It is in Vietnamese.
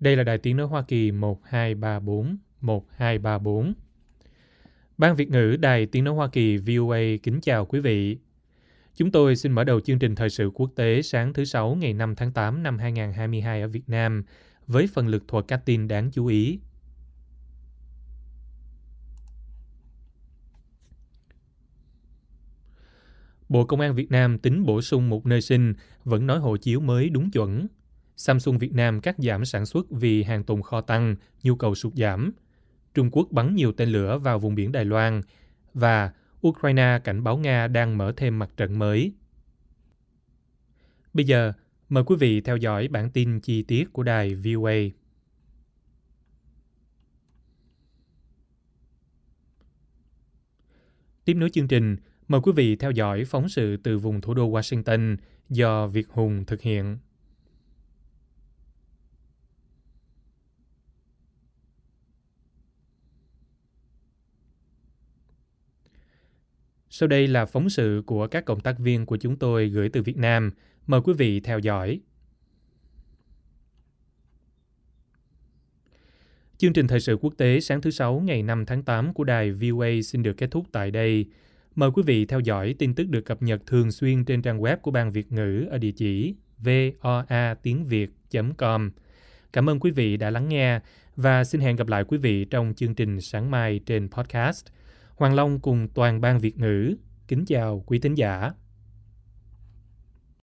Đây là Đài Tiếng Nói Hoa Kỳ 1234 1234. Ban Việt ngữ Đài Tiếng Nói Hoa Kỳ VOA kính chào quý vị. Chúng tôi xin mở đầu chương trình thời sự quốc tế sáng thứ Sáu ngày 5 tháng 8 năm 2022 ở Việt Nam với phần lực thuật các tin đáng chú ý. Bộ Công an Việt Nam tính bổ sung một nơi sinh, vẫn nói hộ chiếu mới đúng chuẩn. Samsung Việt Nam cắt giảm sản xuất vì hàng tồn kho tăng, nhu cầu sụt giảm. Trung Quốc bắn nhiều tên lửa vào vùng biển Đài Loan và Ukraine cảnh báo Nga đang mở thêm mặt trận mới. Bây giờ, mời quý vị theo dõi bản tin chi tiết của đài VOA. Tiếp nối chương trình, mời quý vị theo dõi phóng sự từ vùng thủ đô Washington do Việt Hùng thực hiện. Sau đây là phóng sự của các cộng tác viên của chúng tôi gửi từ Việt Nam. Mời quý vị theo dõi. Chương trình thời sự quốc tế sáng thứ Sáu ngày 5 tháng 8 của đài VOA xin được kết thúc tại đây. Mời quý vị theo dõi tin tức được cập nhật thường xuyên trên trang web của Ban Việt ngữ ở địa chỉ voa tiếng việt.com. Cảm ơn quý vị đã lắng nghe và xin hẹn gặp lại quý vị trong chương trình sáng mai trên podcast – Hoàng Long cùng toàn ban Việt ngữ. Kính chào quý thính giả.